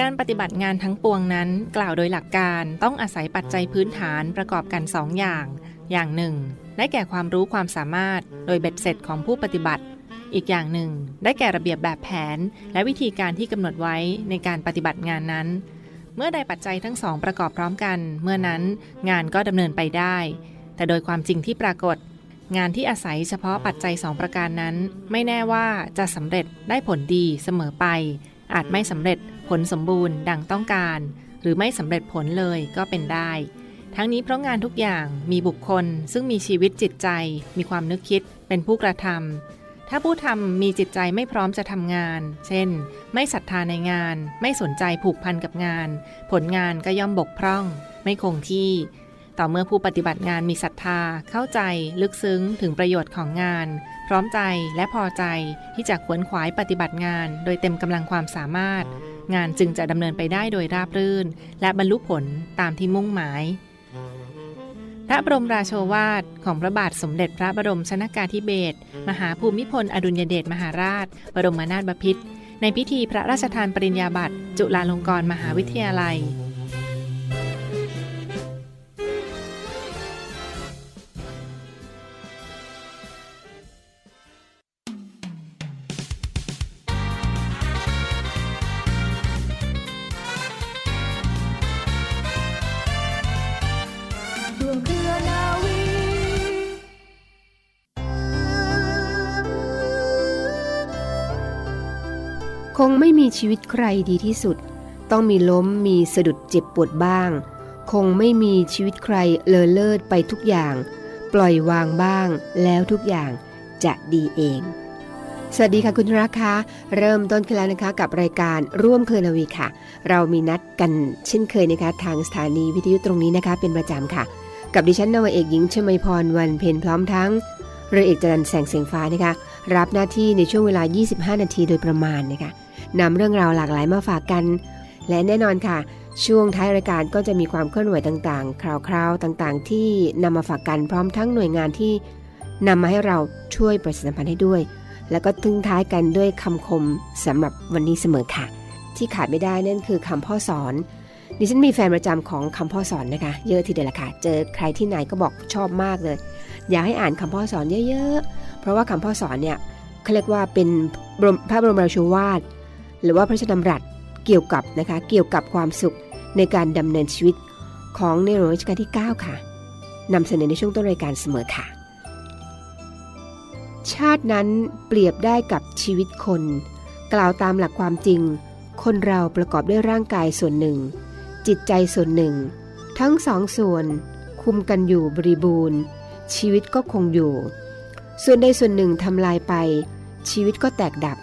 การปฏิบัติงานทั้งปวงนั้น กล่าวโดยหลักการต้องอาศัยปัจจัยพื้นฐานประกอบกันสองอย่าง อย่างหนึ่ง ได้แก่ความรู้ความสามารถ โดยเบ็ดเสร็จของผู้ปฏิบัติ อีกอย่างหนึ่ง ได้แก่ระเบียบแบบแผน และวิธีการที่กำหนดไว้ในการปฏิบัติงานนั้น เมื่อใดปัจจัยทั้งสองประกอบพร้อมกัน เมื่อนั้นงานก็ดำเนินไปได้ แต่โดยความจริงที่ปรากฏ งานที่อาศัยเฉพาะปัจจัยสองประการนั้น ไม่แน่ว่าจะสำเร็จได้ผลดีเสมอไป อาจไม่สำเร็จ ผลสมบูรณ์ดังต้องการ หรือไม่สำเร็จผลเลยก็เป็นได้ ทั้งนี้เพราะงานทุกอย่างมีบุคคล ซึ่งมีชีวิตจิตใจ มีความนึกคิด เป็นผู้กระทำถ้าผู้ทำมีจิตใจไม่พร้อมจะทำงาน เช่น ไม่ศรัทธาในงาน ไม่สนใจผูกพันกับงาน ผลงานก็ย่อมบกพร่อง ไม่คงที่ ต่อเมื่อผู้ปฏิบัติงานมีศรัทธา เข้าใจ ลึกซึ้งถึงประโยชน์ของงาน พร้อมใจและพอใจที่จะขวนขวายปฏิบัติงาน โดยเต็มกำลังความสามารถ งานจึงจะดำเนินไปได้โดยราบรื่น และบรรลุผลตามที่มุ่งหมาย พระบรมราโชวาทของพระบาทสมเด็จพระบรมชนากาธิเบศรมหาภูมิพลอดุลยเดชมหาราช บรมนาถบพิตรในพิธีพระราชทานปริญญาบัตรจุฬาลงกรณ์มหาวิทยาลัย คงไม่มีชีวิตใครดีที่สุด ต้องมีล้มมีสะดุดเจ็บปวดบ้าง คงไม่มีชีวิตใครเลอเลิศไปทุกอย่าง ปล่อยวางบ้าง แล้วทุกอย่างจะดีเอง สวัสดีค่ะคุณรักคะเริ่มต้นขึ้นแล้วนะคะกับรายการร่วมเคลนาวีค่ะ เรามีนัดกันเช่นเคยนะคะ ทางสถานีวิทยุตรงนี้นะคะ เป็นประจำค่ะ กับดิฉันนวเอกหญิงชมพรวันเพนพร้อมทั้งเรือเอกจันแสงเสียงฟ้านะคะ รับหน้าที่ในช่วงเวลา 25 นาทีโดยประมาณนะคะ นำเรื่องราวหลากหลายมาฝากกัน และแน่นอนค่ะ ช่วงท้ายรายการก็จะมีความเคลื่อนไหวต่างๆ คราวๆ ต่างๆ ที่นำมาฝากกันพร้อมทั้งหน่วยงานที่นำมาให้เราช่วยประชาสัมพันธ์ให้ด้วย แล้วก็ทิ้งท้ายกันด้วยคำคมสำหรับวันนี้เสมอค่ะ ที่ขาดไม่ได้นั่นคือคำพ่อสอนดิฉันมีแฟนประจำของคำพ่อสอนนะคะ เยอะทีเดียวละค่ะ เจอใครที่ไหนก็บอกชอบมากเลย อยากให้อ่านคำพ่อสอนเยอะๆ เพราะว่าคำพ่อสอนเนี่ยเขาเรียกว่าเป็นพระบรมราชวาท หรือว่าพระราชดำรัสเกี่ยวกับนะคะเกี่ยวกับความสุขในการดำเนินชีวิตของในหลวงรัชกาลที่ 9 ค่ะนำเสนอในช่วงต้นรายการเสมอค่ะ ชาตินั้นเปรียบได้กับชีวิตคน กล่าวตามหลักความจริง คนเราประกอบด้วยร่างกายส่วนหนึ่ง จิตใจส่วนหนึ่ง ทั้งสองส่วนคุมกันอยู่บริบูรณ์ ชีวิตก็คงอยู่ ส่วนใดส่วนหนึ่งทำลายไป ชีวิตก็แตกดับ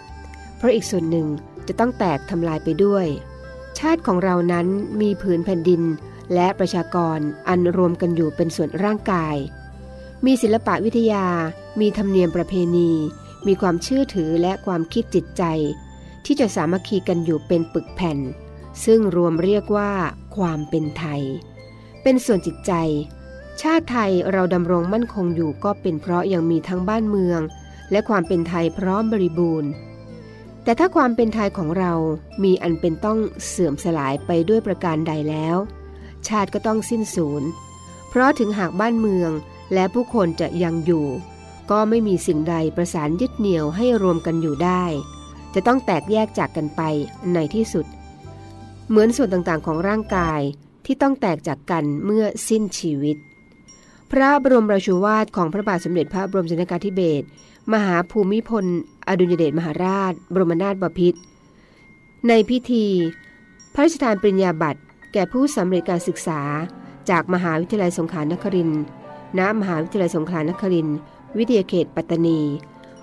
เพราะอีกส่วนหนึ่ง จะต้องแตกทำลายไปด้วย ชาติของเรานั้นมีผืนแผ่นดินและประชากรอันรวมกันอยู่เป็นส่วนร่างกาย มีศิลปะวิทยา มีธรรมเนียมประเพณี มีความเชื่อถือและความคิดจิตใจ ที่จะสามัคคีกันอยู่เป็นปึกแผ่น ซึ่งรวมเรียกว่า ความเป็นไทย เป็นส่วนจิตใจ ชาติไทยเราดำรงมั่นคงอยู่ก็เป็นเพราะยังมีทั้งบ้านเมือง และความเป็นไทยพร้อมบริบูรณ์ แต่ถ้าความเป็นไทยของเรามีอันเป็นต้องเสื่อมสลายไปด้วยประการใดแล้ว ชาติก็ต้องสิ้นสูญ เพราะถึงหากบ้านเมืองและผู้คนจะยังอยู่ ก็ไม่มีสิ่งใดประสานยึดเหนี่ยวให้รวมกันอยู่ได้ จะต้องแตกแยกจากกันไปในที่สุด เหมือนส่วนต่างๆของร่างกายที่ต้องแตกจากกันเมื่อสิ้นชีวิต พระบรมราชวาทของพระบาทสมเด็จพระบรมชนกาธิเบศร มหาภูมิพล อดุลยเดชมหาราช บรมนาถบพิตรในพิธี พระราชทานปริญญาบัตรแก่ผู้สำเร็จการศึกษา จากมหาวิทยาลัยสงขลานครินทร์ณมหาวิทยาลัยสงขลานครินทร์วิทยาเขตปัตตานี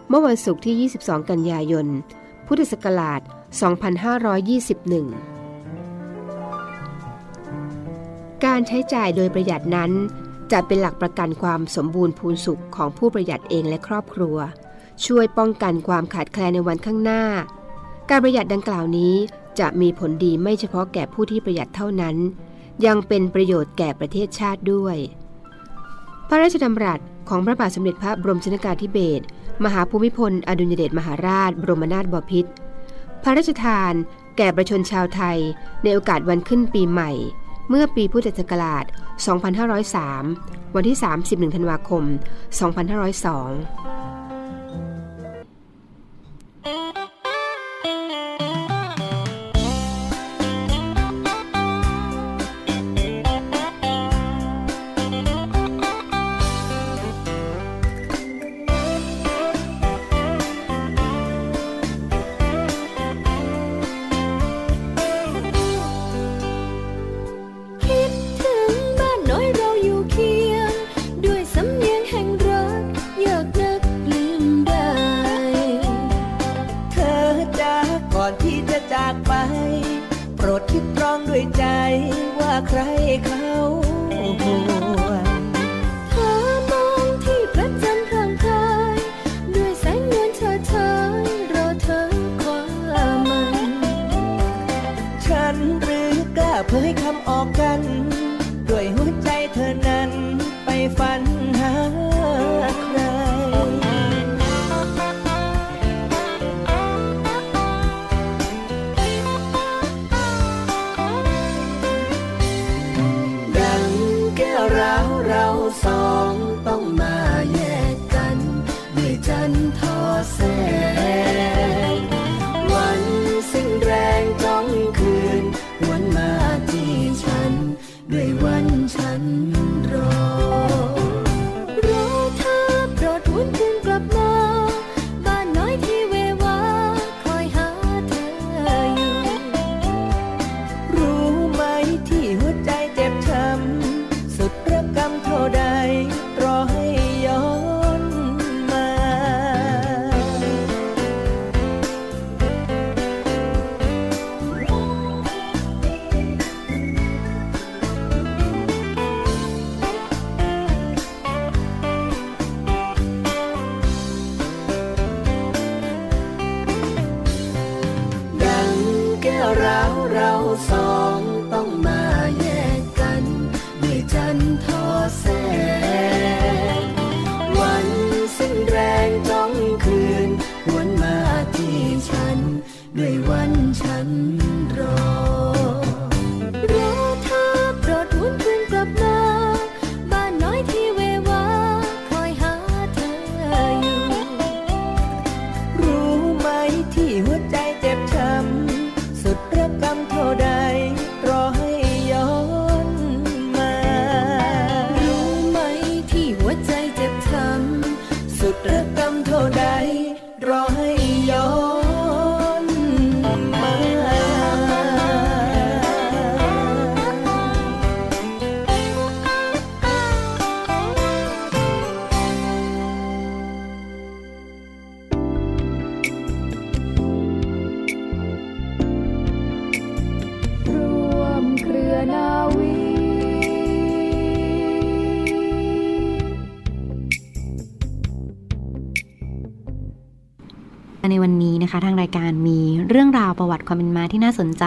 เมื่อวันศุกร์ที่ 22 กันยายน พุทธศักราช 2521 การใช้จ่ายโดยประหยัดนั้น จะเป็นหลักประกันความสมบูรณ์พูนสุขของผู้ประหยัดเองและครอบครัว ช่วยป้องกันความขาดแคลนในวันข้างหน้า การประหยัดดังกล่าวนี้จะมีผลดีไม่เฉพาะแก่ผู้ที่ประหยัดเท่านั้น ยังเป็นประโยชน์แก่ประเทศชาติด้วย พระราชดำรัสของพระบาทสมเด็จพระบรมชนกาธิเบศรมหาภูมิพล อดุลยเดชมหาราช บรมนาถบพิตรพระราชทาน แก่ประชาชนชาวไทย ในโอกาสวันขึ้นปีใหม่ เมื่อปีพุทธศักราช 2503 วันที่ 31 ธันวาคม 2502 เผยคำออกกัน ด้วยหัวใจเธอนั้นไปฝัน ในวันนี้นะคะ ทางรายการมีเรื่องราวประวัติความเป็นมาที่น่าสนใจ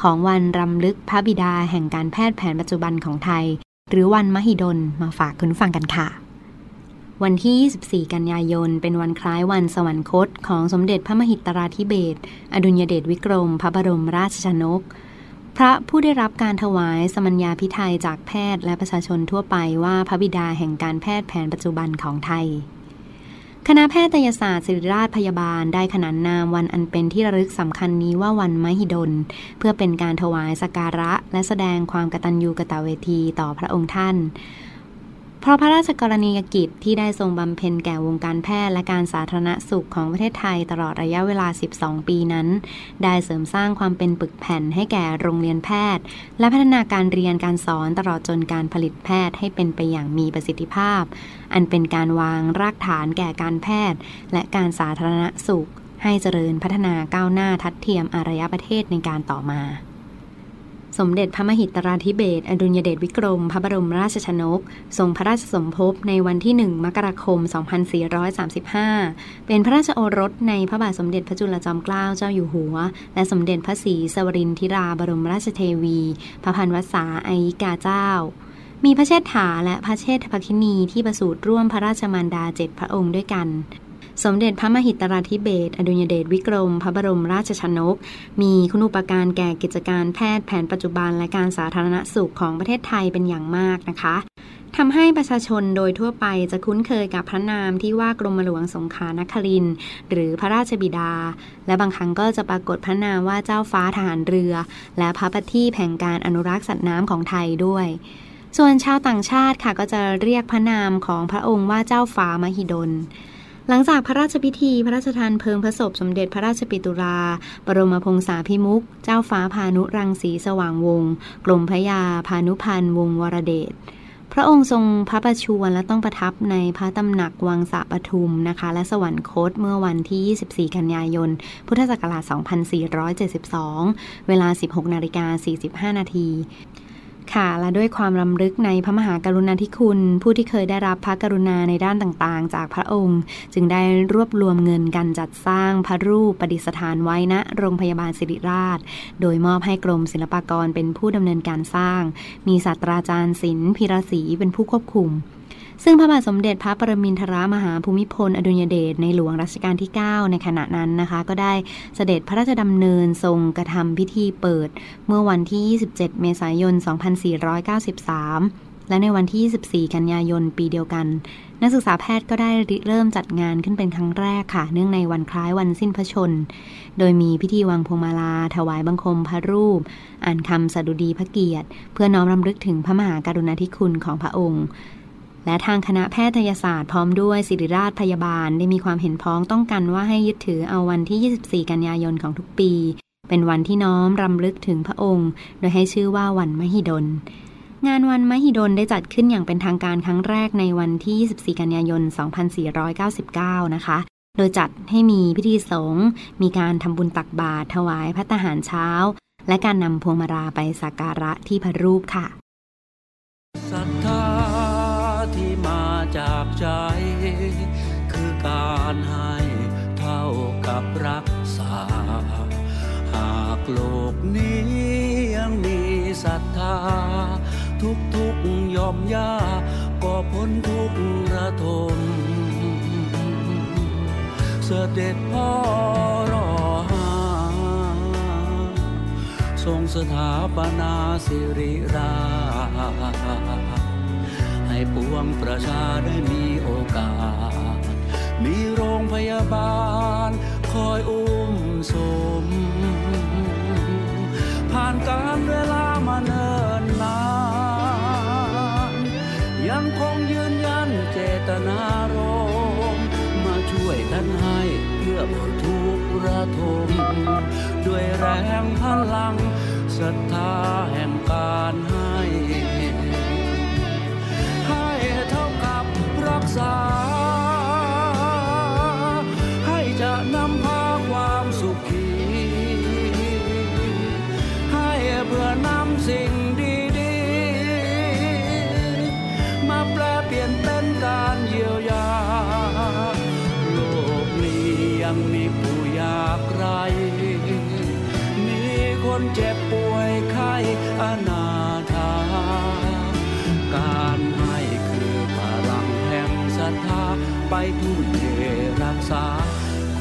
ของวันรำลึกพระบิดาแห่งการแพทย์แผนปัจจุบันของไทย หรือวันมหิดลมาฝากคุณฟังกันค่ะ วันที่ 24 กันยายน เป็นวันคล้ายวันสวรรคต ของสมเด็จพระมหิตราธิเบศอดุลยเดชวิกรม พระบรมราชชนก พระผู้ได้รับการถวายสมัญญาพิไทยจากแพทย์และประชาชนทั่วไปว่าพระบิดาแห่งการแพทย์แผนปัจจุบันของไทย คณะแพทยศาสตร์ศิริราชพยาบาลได้ขนานนามวันอันเป็นที่ระลึกสำคัญนี้ว่าวันมหิดล เพื่อเป็นการถวายสการะและแสดงความกตัญญูกตเวทีต่อพระองค์ท่าน เพราะพระราชกรณียกิจที่ได้ทรงบำเพ็ญแก่วงการแพทย์และการสาธารณสุขของประเทศไทยตลอดระยะเวลา 12 ปีนั้น ได้เสริมสร้างความเป็นปึกแผ่นให้แก่โรงเรียนแพทย์ และพัฒนาการเรียนการสอนตลอดจนการผลิตแพทย์ให้เป็นไปอย่างมีประสิทธิภาพ อันเป็นการวางรากฐานแก่การแพทย์ และการสาธารณสุข ให้เจริญพัฒนาก้าวหน้าทัดเทียมอารยประเทศในการต่อมา สมเด็จพระมหิตราธิเบศอดุลยเดชวิกรม พระบรมราชชนก ทรงพระราชสมภพในวันที่ 1 มกราคม 2435 เป็นพระราชโอรสในพระบาทสมเด็จพระจุลจอมเกล้าเจ้าอยู่หัว และสมเด็จพระศรีสวรินทิราบรมราชเทวี พระพันวษาไอิกาเจ้า มีพระเชษฐาและพระเชษฐภคินีที่ประสูติร่วมพระราชมารดาเจ็ดพระองค์ด้วยกัน สมเด็จพระมหิตราธิเบศอดุญเดชวิกรม พระบรมราชชนก มีคุณูปการแก่กิจการแพทย์แผนปัจจุบันและการสาธารณสุขของประเทศไทยเป็นอย่างมากนะคะทำให้ประชาชนโดยทั่วไปจะคุ้นเคยกับพระนามที่ว่ากรมหลวงสงขานครินหรือพระราชบิดา และบางครั้งก็จะปรากฏพระนามว่าเจ้าฟ้าทหารเรือ และพระปฏิแห่งการอนุรักษ์สัตว์น้ำของไทยด้วย ส่วนชาวต่างชาติค่ะก็จะเรียกพระนามของพระองค์ว่าเจ้าฟ้ามหิดล หลังจากพระราชพิธี พระราชทานเพลิงพระศพสมเด็จพระราชปิตุรา บรมพงษาพิมุก เจ้าฟ้าพานุรังสีสว่างวงกรมพระยาพานุพันธ์วงวรเดชพระองค์ทรงพระประชวรและต้องประทับในพระตำหนักวังสะปทุมนะคะ และสวรรคตเมื่อวันที่ 24 กันยายน พุทธศักราช 2472 เวลา 16นาฬิกา45 นาที ค่ะ และด้วยความรำลึกในพระมหากรุณาธิคุณ ผู้ที่เคยได้รับพระกรุณาในด้านต่างๆ จากพระองค์ จึงได้รวบรวมเงินกันจัดสร้างพระรูปประดิษฐานไว้ณโรงพยาบาลศิริราช โดยมอบให้กรมศิลปากรเป็นผู้ดำเนินการสร้าง มีศาสตราจารย์ศิลป์พิรศรีเป็นผู้ควบคุม ซึ่งพระบาทสมเด็จพระปรมินทรมหาภูมิพล อดุลยเดชในหลวงรัชกาลที่ 9 ในขณะนั้นนะคะ ก็ได้เสด็จพระราชดำเนินทรงกระทำพิธีเปิด เมื่อวันที่ 27 เมษายน 2493 และในวันที่ 24 กันยายนปีเดียวกัน นักศึกษาแพทย์ก็ได้เริ่มจัดงานขึ้นเป็นครั้งแรกค่ะ เนื่องในวันคล้ายวันสิ้นพระชน โดยมีพิธีวางพวงมาลา ถวายบังคมพระรูป อ่านคำสดุดีพระเกียรติ เพื่อน้อมรำลึกถึงพระมหากรุณาธิคุณของพระองค์ และทางคณะแพทยศาสตร์พร้อมด้วยศิริราชพยาบาลได้มีความเห็นพ้องต้องกันว่าให้ยึดถือเอาวันที่ 24 กันยายนของทุกปี เป็นวันที่น้อมรำลึกถึงพระองค์ โดยให้ชื่อว่าวันมหิดล งานวันมหิดลได้จัดขึ้นอย่างเป็นทางการครั้งแรกในวันที่ 24 กันยายน 2499 นะคะ โดยจัดให้มีพิธีสงฆ์มีการทำบุญตักบาตรถวายพระทหารเช้า และการนำพวงมาราไปสักการะที่พระรูปค่ะศรัทธา ทุกทุกยอมยาก็พ้นทุกระทม เสด็จพ่อรอหาทรงสถาปนาสิริราชให้ปวงประชาได้มีโอกาส มีโรงพยาบาล คอยอุ้มสม ผ่านการเวลามาเนิ่น ตนารมมาช่วยกันให้เพื่อผลทุกระทม ด้วยแรงพลังศรัทธาแห่งการให้ ให้เท่ากับรักษา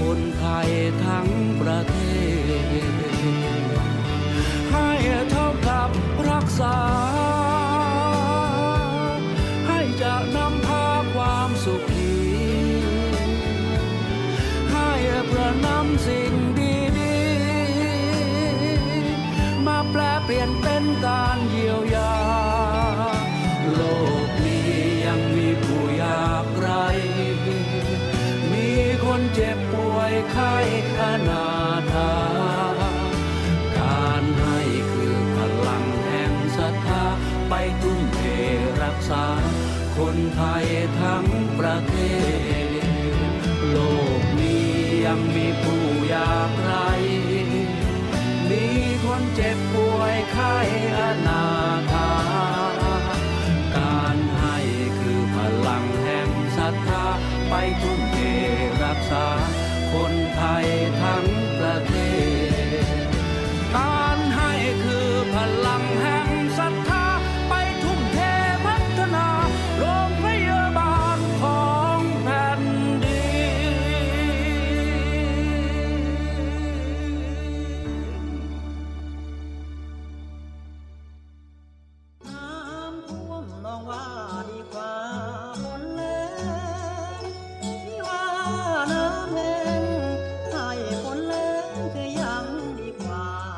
คนไทยทั้งประเทศ ให้เท่ากับรักษา ให้จะนำพาความสุขี ให้เพื่อนำสิ่งดี ๆ มาแปลเปลี่ยนเป็นการ มีผู้ยากไรมีคนเจ็บป่วยไข้อนาถาการให้คือพลังแห่งศรัทธาไปทุ่มเทรักษาคนไทย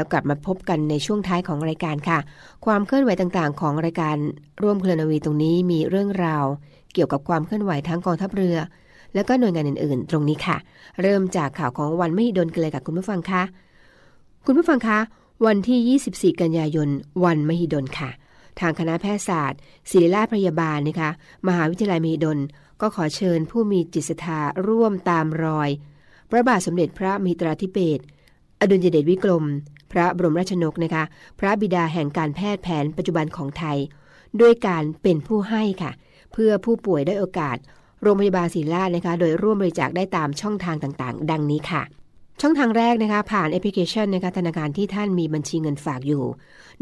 แล้วกลับมาพบกันในช่วงท้ายของรายการค่ะ ความเคลื่อนไหวต่างๆ ของรายการร่วมเคลนาวีตรงนี้มีเรื่องราว เกี่ยวกับความเคลื่อนไหวทั้งกองทัพเรือ และก็หน่วยงานอื่นๆ ตรงนี้ค่ะ เริ่มจากข่าวของวันไม่ดนกันเลยกับคุณผู้ฟังคะคุณผู้ฟังคะวันที่ 24 กันยายน วันมหิดลค่ะ ทางคณะแพทยศาสตร์ศิริราชพยาบาลนะคะ มหาวิทยาลัยมหิดล ก็ขอเชิญผู้มีจิตศรัทธาร่วมตามรอย พระบาทสมเด็จพระมิตราธิเบศอดุลยเดชวิกรม พระบรมราชนกนะคะ พระบิดาแห่งการแพทย์แผนปัจจุบันของไทย ด้วยการเป็นผู้ให้ค่ะ เพื่อผู้ป่วยได้โอกาส โรงพยาบาลศิริราชนะคะ โดยร่วมบริจาคได้ตามช่องทางต่างๆ ดังนี้ค่ะ ช่องทางแรกนะคะ ผ่านแอปพลิเคชันนะคะธนาคารที่ท่านมีบัญชีเงินฝากอยู่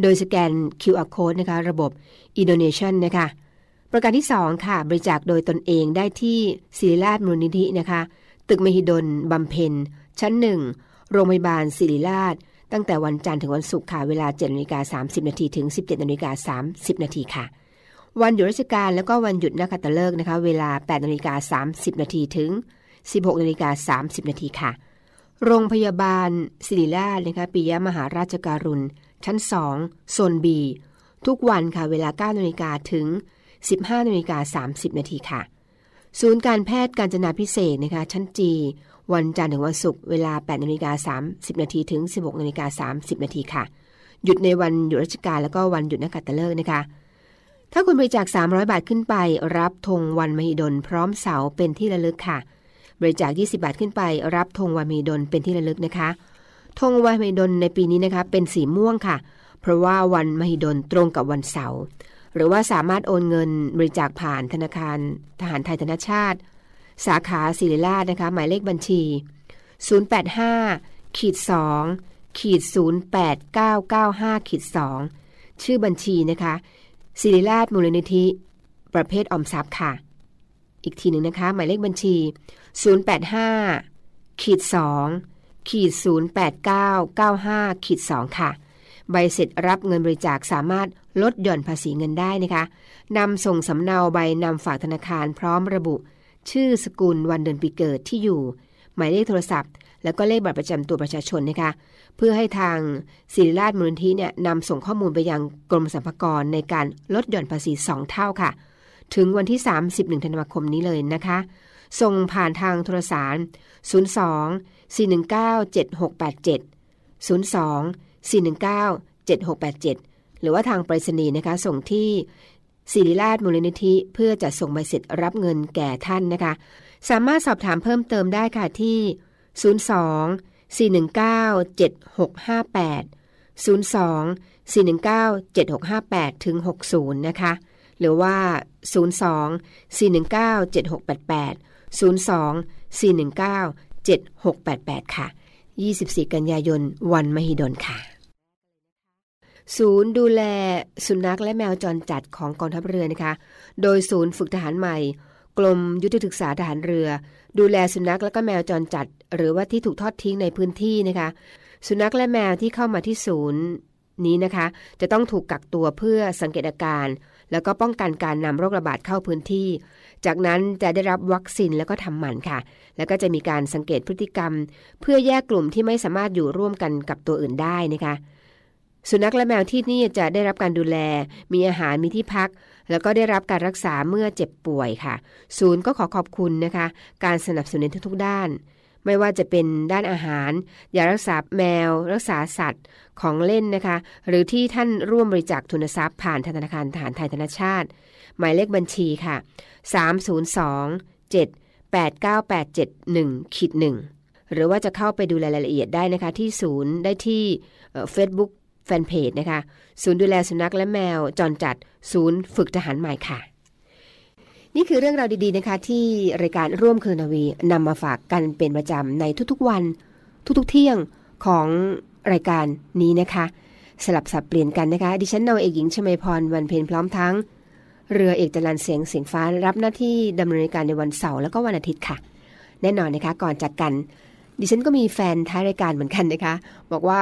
โดยสแกน QR code นะคะ ระบบ e-donation นะคะประการที่ 2 ค่ะ บริจาคโดยตนเองได้ที่ศิริราชมูลนิธินะคะ ตึกมหิดลบำเพ็ญชั้น 1 โรงพยาบาลศิริราช ตั้งแต่วันจันทร์ถึงวันศุกร์ค่ะ เวลา7นาฬิกา30 นาทีถึง 17นาฬิกา30 นาทีค่ะ วันหยุดราชการแล้วก็วันหยุดนักขัตฤกษ์นะคะ เวลา8นาฬิกา30 นาทีถึง 16นาฬิกา30 นาทีค่ะ โรงพยาบาลศิริราชนะคะปิยมหาราชการุณ ชั้น 2 โซน B ทุกวันค่ะ เวลา9นาฬิกาถึง 15นาฬิกา30 นาทีค่ะ ศูนย์การแพทย์การจนาพิเศษนะคะชั้นจี วันจันทร์ถึงวันศุกร์เวลา 8นาฬิกา30นาทีถึง 16นาฬิกา30นาทีค่ะ หยุดในวันหยุดราชการแล้วก็วันหยุดนักขัตฤกษ์นะคะ ถ้าคุณบริจาค 300 บาทขึ้นไป รับธงวันมหิดลพร้อมเสาเป็นที่ระลึกค่ะ บริจาค 20 บาทขึ้นไป รับธงวันมหิดลเป็นที่ระลึกนะคะธงวันมหิดลในปีนี้นะคะเป็นสีม่วงค่ะ เพราะว่าวันมหิดลตรงกับวันเสาร์หรือว่าสามารถโอนเงินบริจาคผ่านธนาคาร ทหารไทยธนชาติ สาขาศิริราชนะคะ หมายเลขบัญชี 085ขีด2ขีด08995ขีด2ชื่อบัญชีนะคะศิริราชมูลนิธิ ประเภทออมทรัพย์ค่ะ อีกทีหนึ่งนะคะ หมายเลขบัญชี 085ขีด2ขีด08995ขีด2ค่ะใบเสร็จรับเงินบริจาคสามารถลดหย่อนภาษีเงินได้นะคะ นำส่งสำเนาใบนำฝากธนาคารพร้อมระบุ ชื่อสกุลวันเดือนปีเกิดที่อยู่ หมายเลขโทรศัพท์ แล้วก็เลขบัตรประจำตัวประชาชนนะคะ เพื่อให้ทางศิริราชมูลนิธิเนี่ยนำส่งข้อมูลไปยังกรมสรรพากรในการลดหย่อนภาษี 2 เท่าค่ะ ถึงวันที่ 31 ธันวาคมนี้เลยนะคะ ส่งผ่านทางโทรสาร 02 419 7687 02 419 7687 หรือว่าทางไปรษณีย์นะคะ ส่งที่ ศิริราชมูลนิธิ เพื่อจะส่งใบเสร็จรับเงินแก่ท่านนะคะ สามารถสอบถามเพิ่มเติมได้ค่ะที่ 02 419 7658 02 419 7658ถึง60 นะคะ หรือว่า 02 419 7688 02 419 7688 ค่ะ 24 กันยายน วันมหิดลค่ะ ศูนย์ดูแลสุนัขและแมวจรจัดของกองทัพเรือนะคะ โดยศูนย์ฝึกทหารใหม่กรมยุทธศึกษาทหารเรือ ดูแลสุนัขและก็แมวจรจัด หรือว่าที่ถูกทอดทิ้งในพื้นที่นะคะ สุนัขและแมวที่เข้ามาที่ศูนย์นี้นะคะ จะต้องถูกกักตัวเพื่อสังเกตอาการ แล้วก็ป้องกันการนำโรคระบาดเข้าพื้นที่ จากนั้นจะได้รับวัคซีนแล้วก็ทำหมันค่ะ แล้วก็จะมีการสังเกตพฤติกรรม เพื่อแยกกลุ่มที่ไม่สามารถอยู่ร่วมกันกับตัวอื่นได้นะคะ สุนัขและแมวที่นี่จะได้รับการดูแล มีอาหาร มีที่พัก แล้วก็ได้รับการรักษาเมื่อเจ็บป่วยค่ะ ศูนย์ก็ขอขอบคุณนะคะ การสนับสนุนทุกๆ ด้าน ไม่ว่าจะเป็นด้านอาหาร ยารักษาแมว รักษาสัตว์ ของเล่นนะคะ หรือที่ท่านร่วมบริจาคทุนทรัพย์ผ่านธนาคารทหารไทยธนชาติ หมายเลขบัญชีค่ะ 302 7 89871ขีด1หรือว่าจะเข้าไปดูรายละเอียดได้นะคะที่ศูนย์ได้ที่เฟซบุ๊ก แฟนเพจนะคะ ศูนย์ดูแลสุนัขและแมวจรจัดศูนย์ฝึกทหารใหม่ค่ะ นี่คือเรื่องราวดีๆนะคะ ที่รายการร่วมคืนนาวีนำมาฝากกันเป็นประจำในทุกๆวัน ทุกๆเที่ยงของรายการนี้นะคะ สลับสับเปลี่ยนกันนะคะ ดิฉันนาวเอกหญิงชมพรวันเพ็ญพร้อมทั้ง เรือเอกจรันเสียงเสียงฟ้ารับหน้าที่ดำเนินการในวันเสาร์แล้วก็วันอาทิตย์ค่ะ แน่นอนนะคะก่อนจากกันดิฉันก็มีแฟนท้ายรายการเหมือนกันนะคะ บอกว่า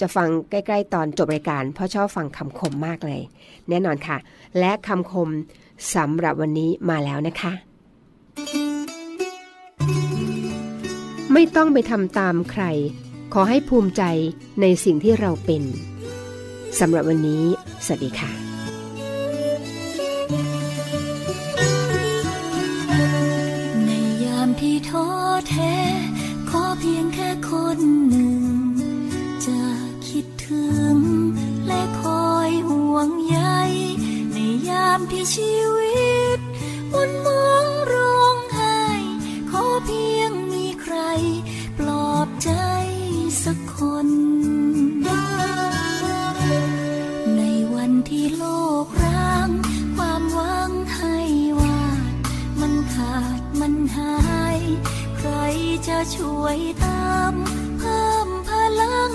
จะฟังใกล้ๆ ตอนจบรายการ เพราะชอบฟังคำคมมากเลย แน่นอนค่ะ และคำคมสำหรับวันนี้มาแล้วนะคะ ไม่ต้องไปทำตามใคร ขอให้ภูมิใจในสิ่งที่เราเป็นสำหรับวันนี้ สวัสดีค่ะในยามที่ท้อแท้ ขอเพียงแค่คนหนึ่งจะ ถึง และคอยห่วงใยในยามที่ชีวิตมันมองร้องไห้ขอเพียงมีใคร ปลอบใจสักคน ในวันที่โลกร้าง ความหวังให้วาด มันขาดมันหาย ใครจะช่วยตามเพิ่มพลัง